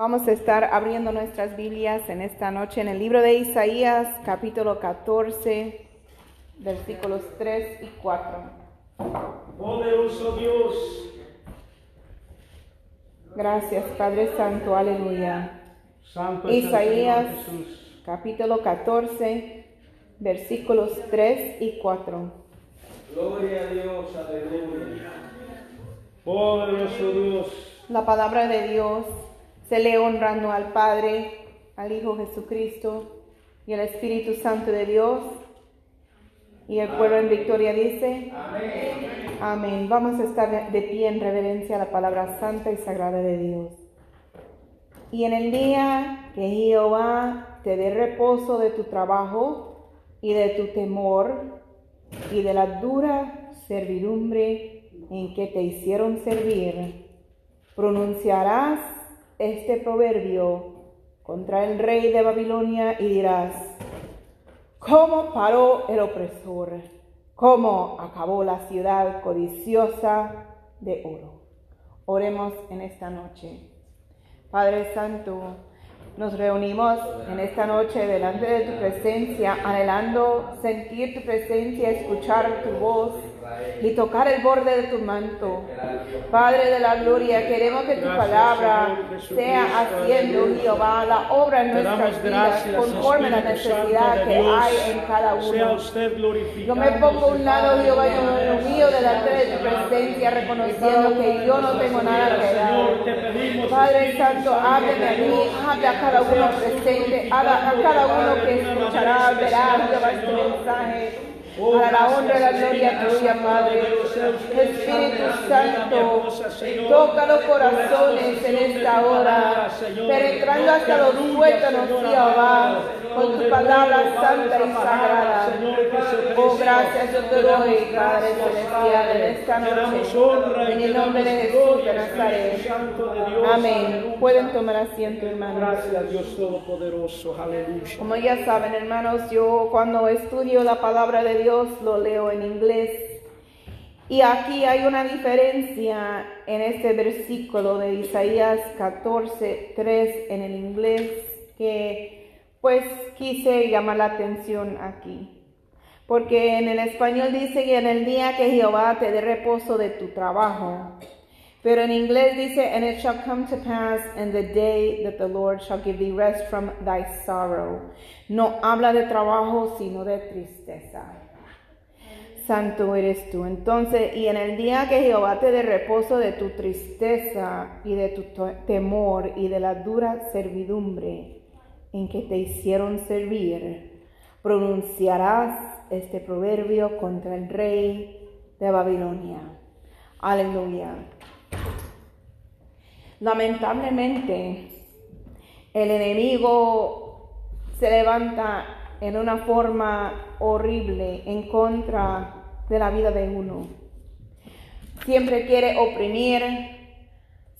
Vamos a estar abriendo nuestras Biblias en esta noche en el libro de Isaías, capítulo 14, versículos 3 y 4. Poderoso Dios, Gracias, Padre Santo, aleluya. Santo Isaías, Señor Jesús. capítulo 14, versículos 3 y 4. Gloria a Dios, aleluya. Poderoso Dios, La palabra de Dios se lee honrando al Padre, al Hijo Jesucristo y al Espíritu Santo de Dios. Y el pueblo en victoria dice, Amén. Vamos a estar de pie en reverencia a la palabra santa y sagrada de Dios. Y en el día que Jehová te dé reposo de tu trabajo y de tu temor y de la dura servidumbre en que te hicieron servir, pronunciarás este proverbio contra el rey de Babilonia y dirás, ¿cómo paró el opresor? ¿Cómo acabó la ciudad codiciosa de oro? Oremos en esta noche. Padre Santo, nos reunimos en esta noche delante de tu presencia, anhelando sentir tu presencia, escuchar tu voz y tocar el borde de tu manto. Padre de la gloria, queremos que tu Gracias, palabra sea haciendo, Jehová, la obra en nuestras vidas, conforme a la necesidad que Dios. hay en cada uno. Yo me pongo a un lado, Jehová, yo me humillo delante de tu presencia, reconociendo que yo no tengo nada que dar. Padre Santo, hábleme a mí, hable a cada uno presente, habla a cada uno que escuchará, verá, Jehová, este mensaje. Para la honra y la gloria tuya, Padre. Espíritu Santo, toca los corazones en esta hora, penetrando hasta los tuétanos, Jehová, con tu palabra santa y sagrada. Oh, gracias yo te doy, Padre Celestial, en esta noche. En el nombre de Jesús de Nazaret. Amén. Pueden tomar asiento, hermanos. Gracias, Dios Todopoderoso. Aleluya. Como ya saben, hermanos, yo cuando estudio la palabra de Dios lo leo en inglés. Y aquí hay una diferencia en este versículo de Isaías 14, 3 en el inglés que pues quise llamar la atención aquí. Porque en el español dice que en el día que Jehová te dé reposo de tu trabajo. Pero en inglés dice, and it shall come to pass in the day that the Lord shall give thee rest from thy sorrow. No habla de trabajo, sino de tristeza. Santo eres tú. Entonces, y en el día que Jehová te dé reposo de tu tristeza y de tu temor y de la dura servidumbre en que te hicieron servir, pronunciarás este proverbio contra el rey de Babilonia. Aleluya. Lamentablemente, el enemigo se levanta en una forma horrible en contra de la vida de uno. Siempre quiere oprimir,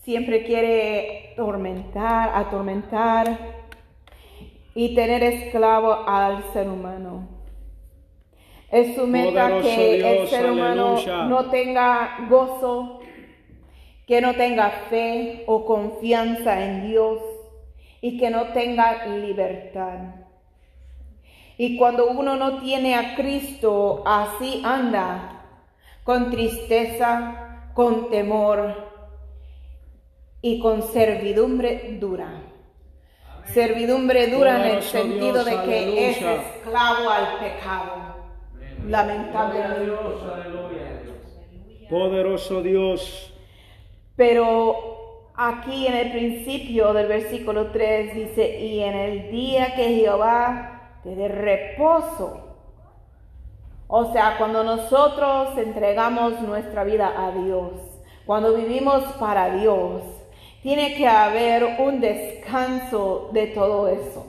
siempre quiere tormentar, atormentar y tener esclavo al ser humano. Es su meta Poderoso que el ser humano aleluya. no tenga gozo, que no tenga fe o confianza en Dios y que no tenga libertad. Y cuando uno no tiene a Cristo, así anda, con tristeza, con temor y con servidumbre dura. Servidumbre dura en el sentido de que es esclavo al pecado. Lamentablemente. Poderoso Dios, Pero aquí en el principio del versículo 3 dice, y en el día que Jehová te dé reposo. O sea, cuando nosotros entregamos nuestra vida a Dios, cuando vivimos para Dios, tiene que haber un descanso de todo eso.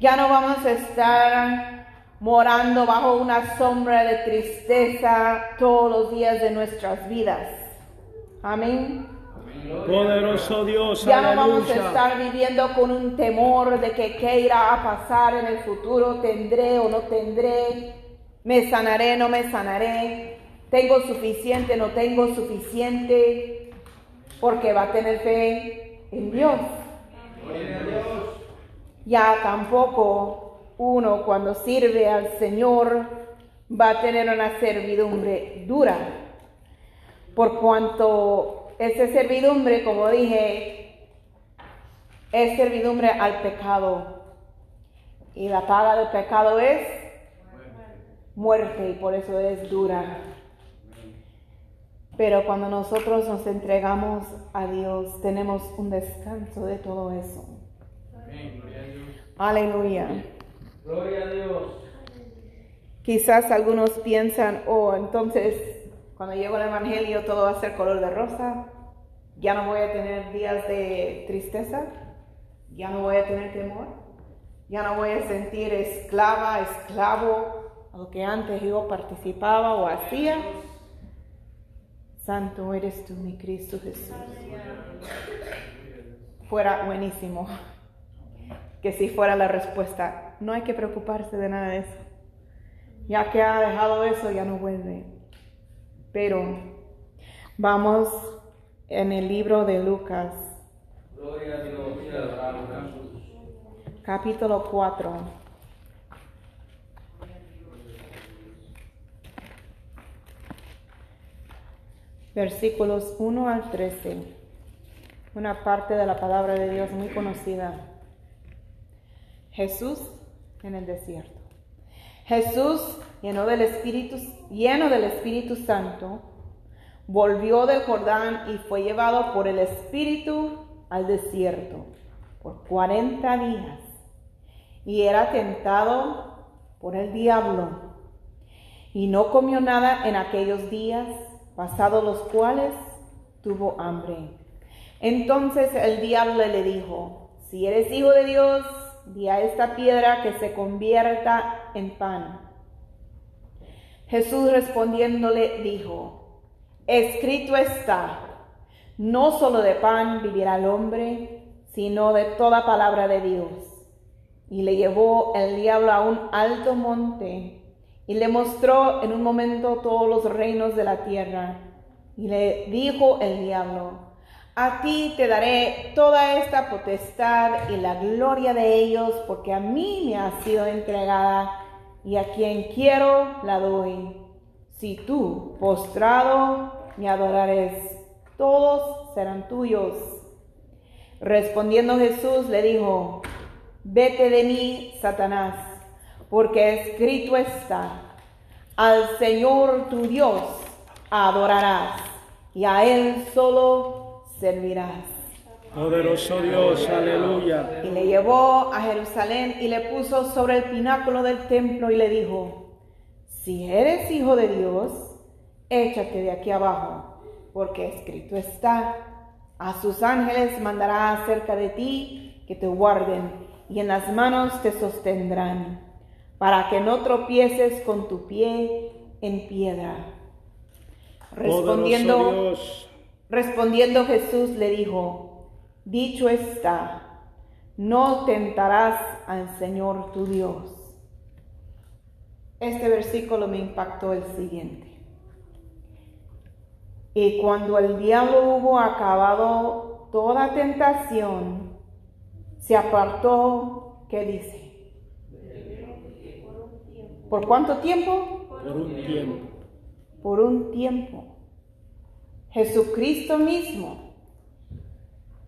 Ya no vamos a estar morando bajo una sombra de tristeza todos los días de nuestras vidas. Amén. poderoso Dios, Ya no vamos a estar viviendo con un temor de que qué irá a pasar en el futuro, tendré o no tendré, me sanaré, no me sanaré, tengo suficiente, no tengo suficiente, porque va a tener fe, en Dios. Ya tampoco uno cuando sirve al Señor va a tener una servidumbre dura, por cuanto esa servidumbre, como dije, es servidumbre al pecado. Y la paga del pecado es muerte y por eso es dura. Pero cuando nosotros nos entregamos a Dios, tenemos un descanso de todo eso. Aleluya. Gloria a Dios. Quizás algunos piensan, oh, entonces cuando llego al Evangelio todo va a ser color de rosa, ya no voy a tener días de tristeza, ya no voy a tener temor, ya no voy a sentir esclava, esclavo a lo que antes yo participaba o hacía. Santo eres tú, mi Cristo Jesús. Fuera buenísimo que si fuera la respuesta, no hay que preocuparse de nada de eso. Ya que ha dejado eso, ya no vuelve. Pero vamos en el libro de Lucas, Gloria a Dios. Capítulo 4. Versículos 1 al 13. Una parte de la palabra de Dios muy conocida. Jesús en el desierto. Jesús, lleno del Espíritu, lleno del Espíritu Santo, volvió del Jordán y fue llevado por el Espíritu al desierto por cuarenta días y era tentado por el diablo y no comió nada en aquellos días, pasados los cuales tuvo hambre. Entonces el diablo le dijo, si eres hijo de Dios, di a esta piedra que se convierta en pan. Jesús respondiéndole dijo, escrito está, no solo de pan vivirá el hombre, sino de toda palabra de Dios. Y le llevó el diablo a un alto monte y le mostró en un momento todos los reinos de la tierra. Y le dijo el diablo, a ti te daré toda esta potestad y la gloria de ellos, porque a mí me ha sido entregada y a quien quiero la doy. Si tú, postrado, me adorares, todos serán tuyos. Respondiendo Jesús le dijo, vete de mí, Satanás, porque escrito está, al Señor tu Dios adorarás y a Él solo servirás. Poderoso Dios, aleluya. Y le llevó a Jerusalén y le puso sobre el pináculo del templo y le dijo, si eres hijo de Dios, échate de aquí abajo, porque escrito está, a sus ángeles mandará acerca de ti que te guarden y en las manos te sostendrán, para que no tropieces con tu pie en piedra. Respondiendo, Dios. respondiendo Jesús le dijo, dicho está, no tentarás al Señor tu Dios. Este versículo me impactó el siguiente. Y cuando el diablo hubo acabado toda tentación, se apartó, ¿qué dice? ¿Por cuánto tiempo? Por un tiempo. Por un tiempo. Jesucristo mismo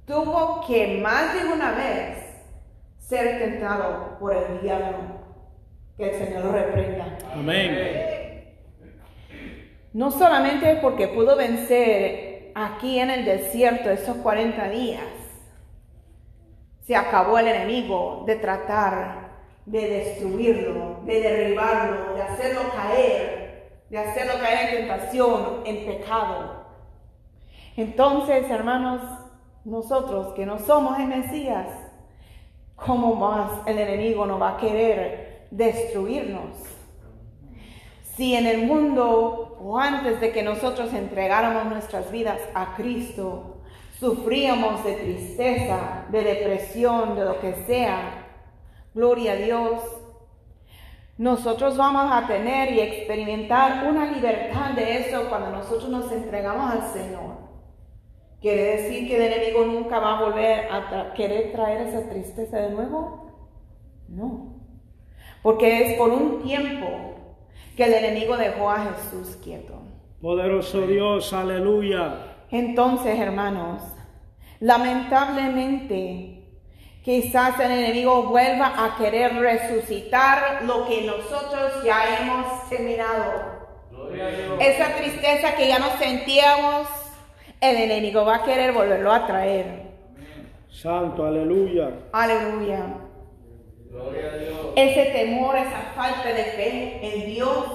tuvo que más de una vez ser tentado por el diablo. Que el Señor lo reprenda. Amén. No solamente porque pudo vencer aquí en el desierto esos 40 días, se acabó el enemigo de tratar de destruirlo, de derribarlo, de hacerlo caer, de hacerlo caer en tentación, en pecado. Entonces, hermanos, nosotros que no somos el Mesías, ¿cómo más el enemigo no va a querer destruirnos? Si en el mundo o antes de que nosotros entregáramos nuestras vidas a Cristo, sufríamos de tristeza, de depresión, de lo que sea, gloria a Dios, nosotros vamos a tener y experimentar una libertad de eso cuando nosotros nos entregamos al Señor. ¿Quiere decir que el enemigo nunca va a volver a tra- querer traer esa tristeza de nuevo? No. Porque es por un tiempo que el enemigo dejó a Jesús quieto. Poderoso Dios, aleluya. Entonces, hermanos, lamentablemente, quizás el enemigo vuelva a querer resucitar lo que nosotros ya hemos terminado. Esa tristeza que ya no sentíamos, el enemigo va a querer volverlo a traer. Santo, aleluya. Aleluya. Gloria a Dios. Ese temor, esa falta de fe en Dios,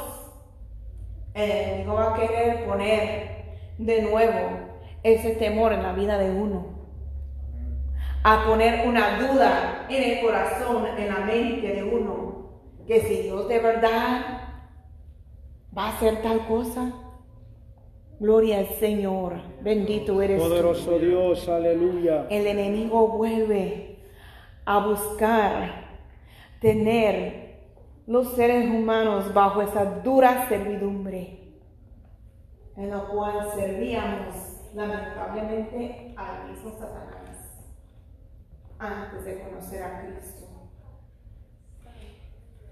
el enemigo va a querer poner de nuevo ese temor en la vida de uno. A poner una duda en el corazón, en la mente de uno, que si Dios de verdad va a hacer tal cosa, gloria al Señor, bendito eres tú Poderoso Dios, aleluya. el enemigo vuelve a buscar tener los seres humanos bajo esa dura servidumbre en la cual servíamos lamentablemente al mismo Satanás antes de conocer a Cristo.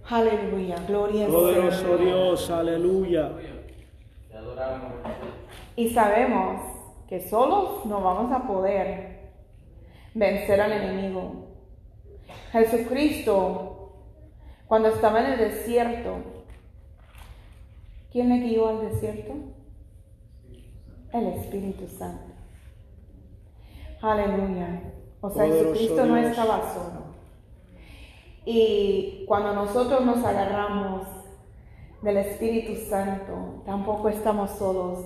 Aleluya, gloria al Poderoso Señor. Dios, aleluya. Te adoramos. Y sabemos que solos no vamos a poder vencer al enemigo. Jesucristo, cuando estaba en el desierto, ¿quién le guió al desierto? El Espíritu Santo. Aleluya. O sea, Jesucristo no estaba solo. Y cuando nosotros nos agarramos del Espíritu Santo, tampoco estamos solos.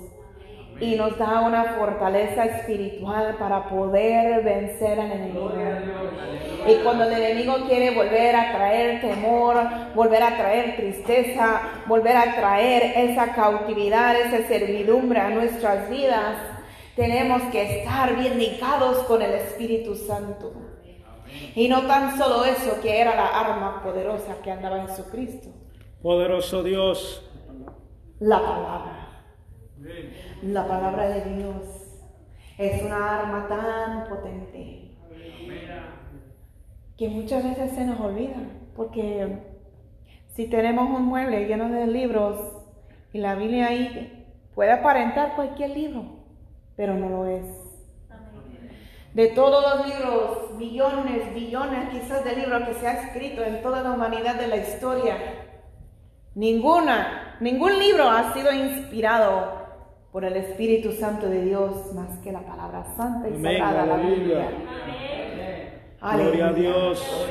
Y nos da una fortaleza espiritual para poder vencer al enemigo. Y cuando el enemigo quiere volver a traer temor, volver a traer tristeza, volver a traer esa cautividad, esa servidumbre a nuestras vidas, tenemos que estar bien ligados con el Espíritu Santo. Y no tan solo eso, que era la arma poderosa que andaba en Jesucristo, Poderoso Dios, la palabra. La palabra de Dios es una arma tan potente que muchas veces se nos olvida, porque si tenemos un mueble lleno de libros y la Biblia ahí puede aparentar cualquier libro, pero no lo es. De todos los libros, millones, billones quizás de libros que se ha escrito en toda la humanidad de la historia, ninguna, ningún libro ha sido inspirado por el Espíritu Santo de Dios más que la palabra santa y Amén, sagrada, la aleluya. Biblia. gloria a. Dios.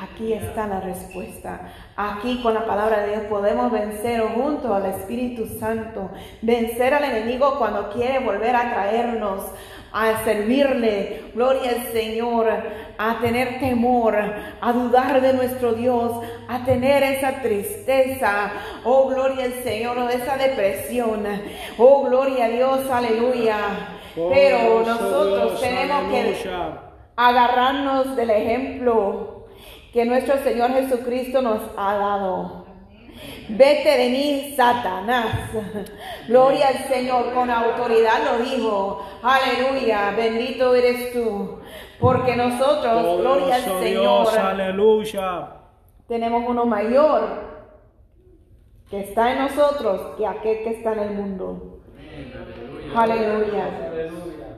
Aquí está la respuesta. Aquí con la palabra de Dios podemos vencer junto al Espíritu Santo. Vencer al enemigo cuando quiere volver a traernos a servirle. Gloria al Señor. A tener temor. A dudar de nuestro Dios. A tener esa tristeza. Oh, gloria al Señor. O esa depresión. Oh, gloria a Dios. Aleluya. Pero Poderoso nosotros Dios, tenemos que agarrarnos del ejemplo que nuestro Señor Jesucristo nos ha dado. Vete de mí, Satanás. Gloria al Señor, con autoridad lo dijo. Aleluya, bendito eres tú. Porque nosotros, gloria al Señor, Dios, aleluya. tenemos uno mayor que está en nosotros que aquel que está en el mundo. Aleluya. Aleluya.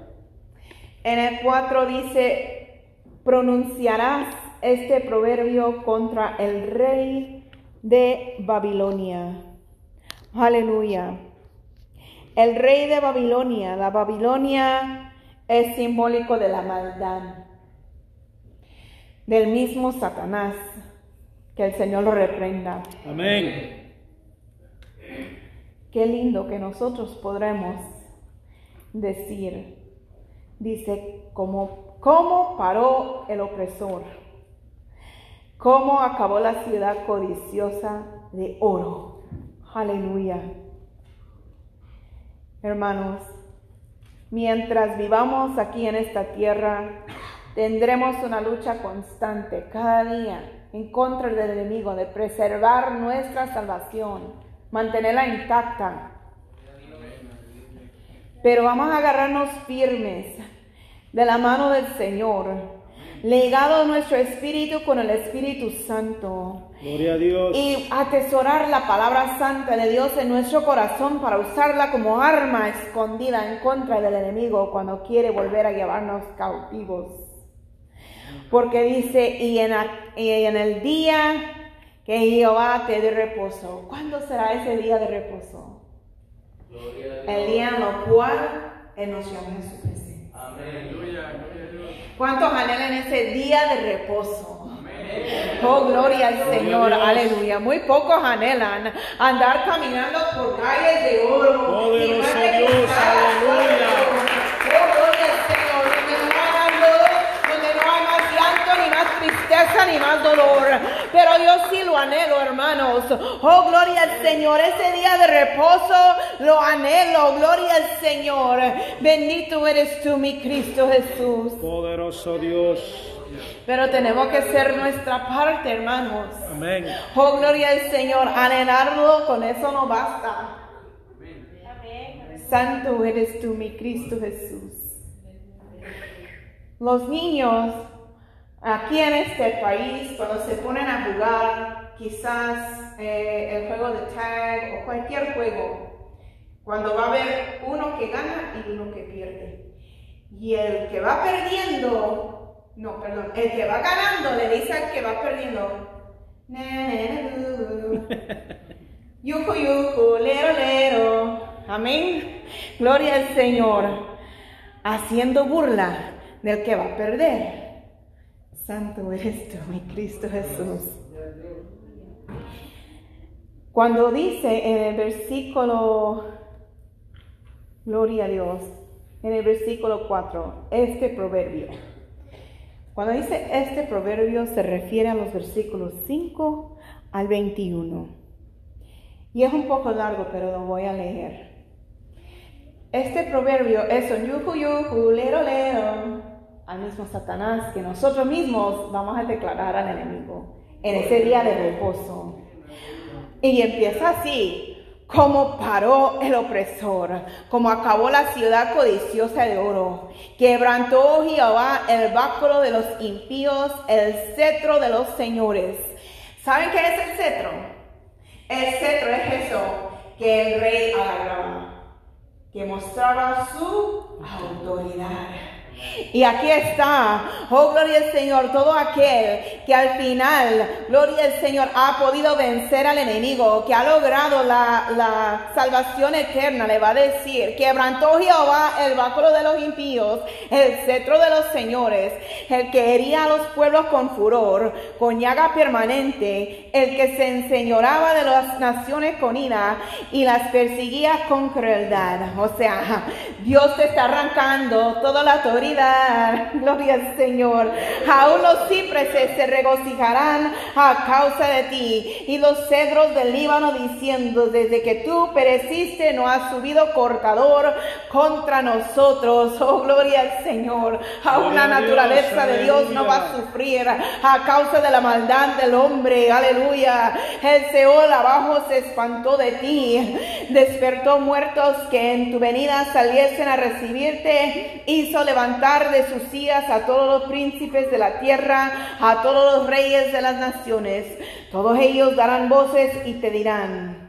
En el 4 dice, pronunciarás este proverbio contra el rey de Babilonia. Aleluya. El rey de Babilonia, la Babilonia es simbólico de la maldad, del mismo Satanás. Que el Señor lo reprenda. Amén. Qué lindo que nosotros podremos decir, dice, como, ¿cómo paró el opresor? ¿Cómo acabó la ciudad codiciosa de oro? Aleluya. Hermanos, mientras vivamos aquí en esta tierra, tendremos una lucha constante cada día en contra del enemigo de preservar nuestra salvación, mantenerla intacta. pero vamos a agarrarnos firmes de la mano del Señor, legado nuestro espíritu con el Espíritu Santo Gloria a Dios. y atesorar la palabra santa de Dios en nuestro corazón para usarla como arma escondida en contra del enemigo cuando quiere volver a llevarnos cautivos. Porque dice, y en, y en el día que Jehová te dé reposo. ¿Cuándo será ese día de reposo? Gloria a Dios. El día en lo cual nos llama a ¿Cuántos anhelan ese día de reposo? Oh, gloria al Señor, aleluya. Muy pocos anhelan andar caminando por calles de oro. De Dios, aleluya. Oh, gloria al Señor, donde no hay donde no hay más llanto, ni más tristeza, ni más dolor. Pero yo sí lo anhelo, hermanos. Oh, gloria al Señor. Ese día de reposo lo anhelo. Gloria al Señor. Bendito eres tú, mi Cristo Jesús. Poderoso Dios. Pero tenemos que hacer nuestra parte, hermanos. Amén. Oh, gloria al Señor. Anhelarlo, con eso no basta. Santo eres tú, mi Cristo Jesús. Los niños aquí en este país, cuando se ponen a jugar, quizás eh, el juego de tag o cualquier juego, cuando va a haber uno que gana y uno que pierde. Y el que va perdiendo, no, perdón, el que va ganando le dice al que va perdiendo, yuju, yuju, lero, lero. Amén. Gloria al Señor. Haciendo burla del que va a perder. Santo eres tú, mi Cristo Jesús. Cuando dice en el versículo, gloria a Dios, en el versículo 4, este proverbio. Cuando dice este proverbio se refiere a los versículos 5 al 21. Y es un poco largo, pero lo voy a leer. Este proverbio es un yuju yuju, lero lero, al mismo Satanás que nosotros mismos vamos a declarar al enemigo en ese día de reposo. Y empieza así, como paró el opresor, como acabó la ciudad codiciosa de oro, quebrantó Jehová el báculo de los impíos, el cetro de los señores. ¿Saben qué es el cetro? El cetro es eso que el rey agarraba, que mostraba su autoridad. Y aquí está, oh gloria al Señor, todo aquel que al final, gloria al Señor, ha podido vencer al enemigo, que ha logrado la, salvación eterna, le va a decir, quebrantó Jehová el báculo de los impíos, el cetro de los señores, el que hería a los pueblos con furor, con llaga permanente, el que se enseñoraba de las naciones con ira y las perseguía con crueldad. O sea, Dios te está arrancando toda la Gloria al Señor. Aún los cipreses se regocijarán a causa de ti y los cedros del Líbano diciendo, desde que tú pereciste no has subido cortador contra nosotros. Oh, gloria al Señor. Aún la naturaleza de Dios no va a sufrir a causa de la maldad del hombre. Aleluya. El Seol abajo se espantó de ti. Despertó muertos que en tu venida saliesen a recibirte. Hizo levantar de sus sillas a todos los príncipes de la tierra, a todos los reyes de las naciones. Todos ellos darán voces y te dirán.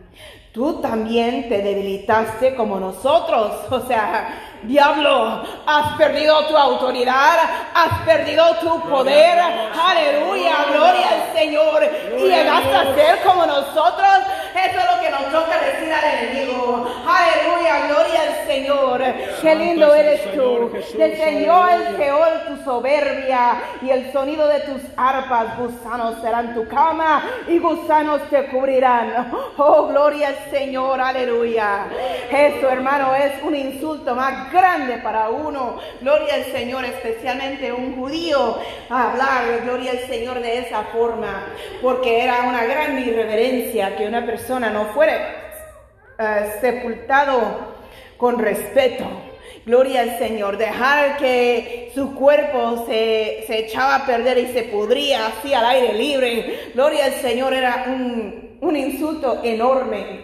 Tú también te debilitaste como nosotros. O sea, diablo, has perdido tu autoridad, has perdido tu poder. Aleluya, gloria al Señor. Y llegaste a ser como nosotros. Eso es lo que nos toca decir al enemigo. Aleluya, gloria al Señor. Qué lindo eres tú. Descendió el. Seol tu soberbia y el sonido de tus arpas. Gusanos serán tu cama y gusanos te cubrirán. Oh, gloria al Señor, aleluya. Esto, hermano, es un insulto más grande para uno. Gloria al Señor, especialmente un judío, hablar, gloria al Señor, de esa forma. Porque era una gran irreverencia que una persona no fuera eh, sepultado con respeto. Gloria al Señor, dejar que su cuerpo se, se echaba a perder y se pudría así al aire libre. Gloria al Señor era un, un insulto enorme.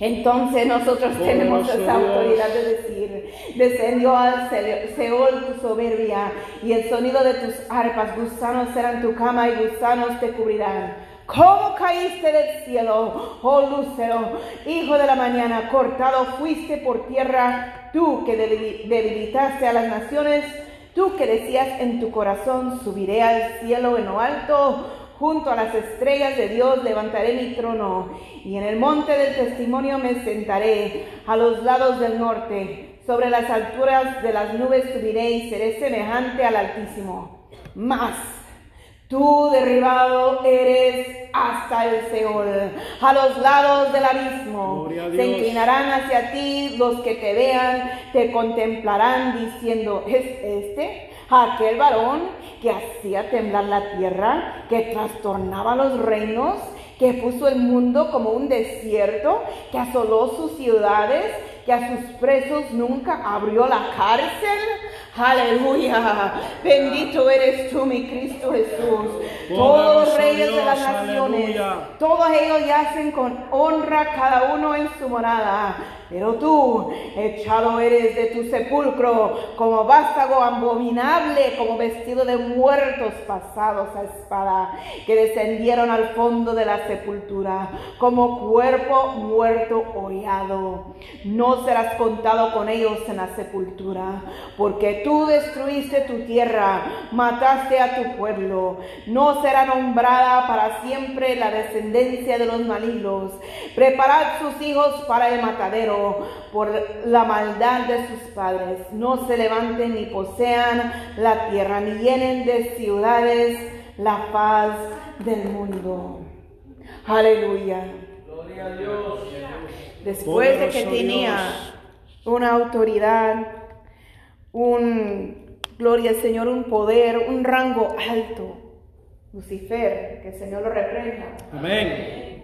Entonces nosotros tenemos esa autoridad de decir, descendió al Seol tu soberbia y el sonido de tus arpas, gusanos serán tu cama y gusanos te cubrirán. ¿Cómo caíste del cielo, oh Lúcero, hijo de la mañana? Cortado fuiste por tierra, tú que debil- debilitaste a las naciones, tú que decías en tu corazón, subiré al cielo en lo alto, junto a las estrellas de Dios levantaré mi trono, y en el monte del testimonio me sentaré, a los lados del norte, sobre las alturas de las nubes subiré y seré semejante al Altísimo. Más Tú derribado eres hasta el Seol, a los lados del abismo. Se inclinarán hacia ti los que te vean, te contemplarán diciendo, ¿es este aquel varón que hacía temblar la tierra, que trastornaba los reinos, que puso el mundo como un desierto, que asoló sus ciudades, que a sus presos nunca abrió la cárcel? Aleluya. Bendito eres tú, mi Cristo Jesús. Todos los reyes de las naciones, todos ellos yacen con honra cada uno en su morada. Pero tú, echado eres de tu sepulcro, como vástago abominable, como vestido de muertos pasados a espada, que descendieron al fondo de la sepultura, como cuerpo muerto hollado. No serás contado con ellos en la sepultura, porque tú destruiste tu tierra, mataste a tu pueblo. No será nombrada para siempre la descendencia de los malignos. Preparad sus hijos para el matadero por la maldad de sus padres. No se levanten ni posean la tierra, ni llenen de ciudades la paz del mundo. Aleluya. Gloria a Dios. Después de que tenía Dios. una autoridad, un, gloria al Señor, un poder, un rango alto, Lucifer, que el Señor lo reprenda, Amén.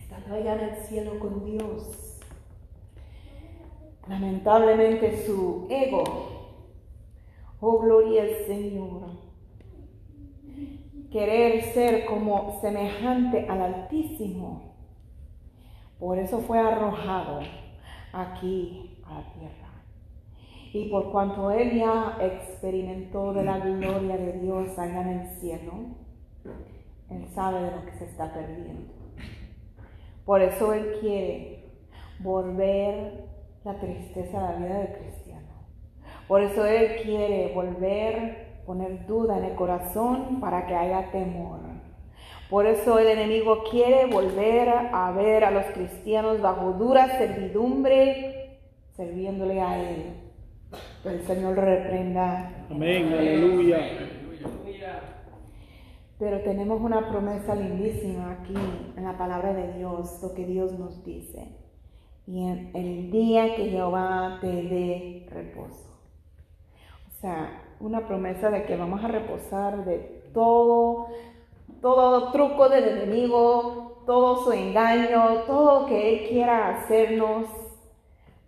estaba allá en el cielo con Dios. Lamentablemente su ego, oh gloria al Señor, querer ser como semejante al Altísimo, por eso fue arrojado aquí a la tierra. Y por cuanto él ya experimentó de la gloria de Dios allá en el cielo, él sabe de lo que se está perdiendo. Por eso Él quiere volver la tristeza a la vida del cristiano. Por eso Él quiere volver, poner duda en el corazón para que haya temor. Por eso el enemigo quiere volver a ver a los cristianos bajo dura servidumbre, sirviéndole a Él. Que el Señor lo reprenda Amén. Aleluya. Pero tenemos una promesa lindísima aquí en la palabra de Dios, lo que Dios nos dice. Y en el día que Jehová te dé reposo. O sea, una promesa de que vamos a reposar de todo, todo truco del enemigo, todo su engaño, todo lo que él quiera hacernos.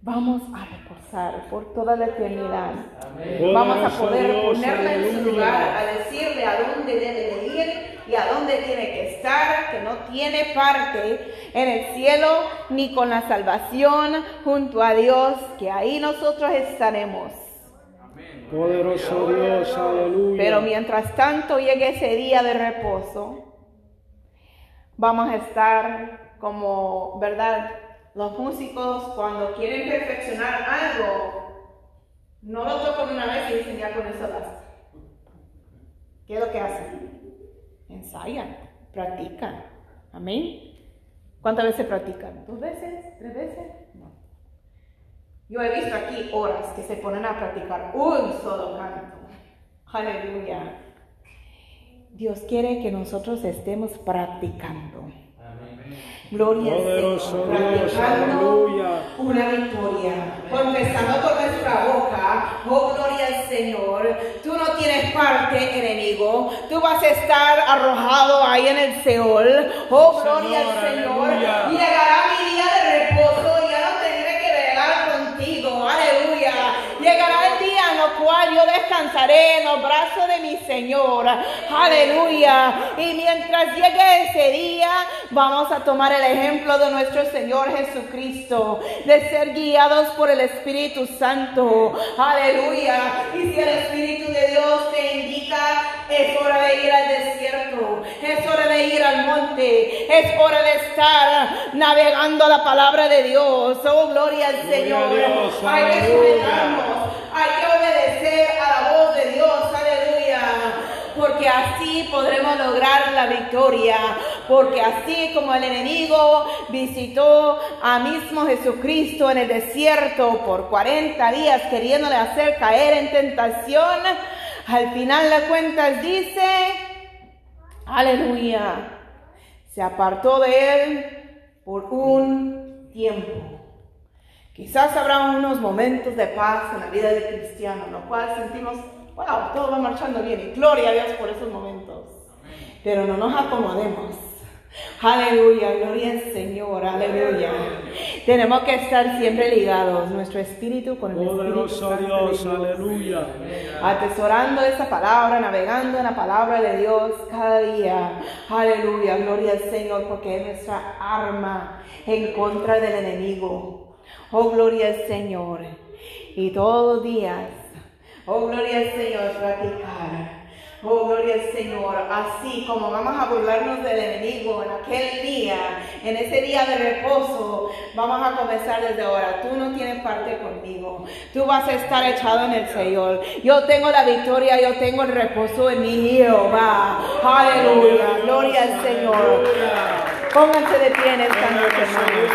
Vamos a reposar por toda la eternidad. Vamos a poder ponerla en su lugar, a decirle a dónde debe de ir y a dónde tiene que estar, que no tiene parte en el cielo ni con la salvación junto a Dios, que ahí nosotros estaremos. Poderoso Dios, aleluya. Pero mientras tanto llegue ese día de reposo, vamos a estar como, ¿verdad? Los músicos cuando quieren perfeccionar algo, no lo tocan una vez y dicen ya con eso basta. ¿Qué es lo que hacen? Ensayan, practican. Amén. ¿Cuántas veces practican? ¿Dos veces? ¿Tres veces? No. Yo he visto aquí horas que se ponen a practicar un solo canto. Aleluya. Dios quiere que nosotros estemos practicando. Gloria al Señor. Dios, aleluya. una victoria. Confesando con nuestra boca, oh gloria al Señor. Tú no tienes parte, enemigo. Tú vas a estar arrojado ahí en el Seol. Oh gloria al Señor, aleluya. Llegará cual yo descansaré en los brazos de mi Señor. Aleluya. Y mientras llegue ese día, vamos a tomar el ejemplo de nuestro Señor Jesucristo, de ser guiados por el Espíritu Santo. Aleluya. Y si el Espíritu de Dios te indica, es hora de ir al desierto, es hora de ir al monte, es hora de estar navegando la palabra de Dios. Oh, gloria al Señor. Dios, hay que aleluya. sujetarnos, hay que Así podremos lograr la victoria. Porque así como el enemigo visitó a mismo Jesucristo en el desierto por 40 días queriéndole hacer caer en tentación, al final de cuentas dice, aleluya, se apartó de él por un tiempo. Quizás habrá unos momentos de paz en la vida del cristiano, lo cual sentimos, wow, todo va marchando bien y gloria a Dios por esos momentos. Pero no nos acomodemos. Aleluya, gloria al Señor, aleluya. Tenemos que estar siempre ligados, nuestro espíritu con el Espíritu Poderoso Santo de Dios, Dios aleluya. atesorando esa palabra, navegando en la palabra de Dios cada día. Aleluya, gloria al Señor, porque es nuestra arma en contra del enemigo. Oh, gloria al Señor. Y todos los días, oh, gloria al Señor, practicar. Oh, gloria al Señor. Así como vamos a burlarnos del enemigo en aquel día, en ese día de reposo, vamos a comenzar desde ahora. Tú no tienes parte conmigo. Tú vas a estar echado en el Señor. Yo tengo la victoria, yo tengo el reposo en mi Jehová. Aleluya. Gloria al Señor. Pónganse de pie en esta noche.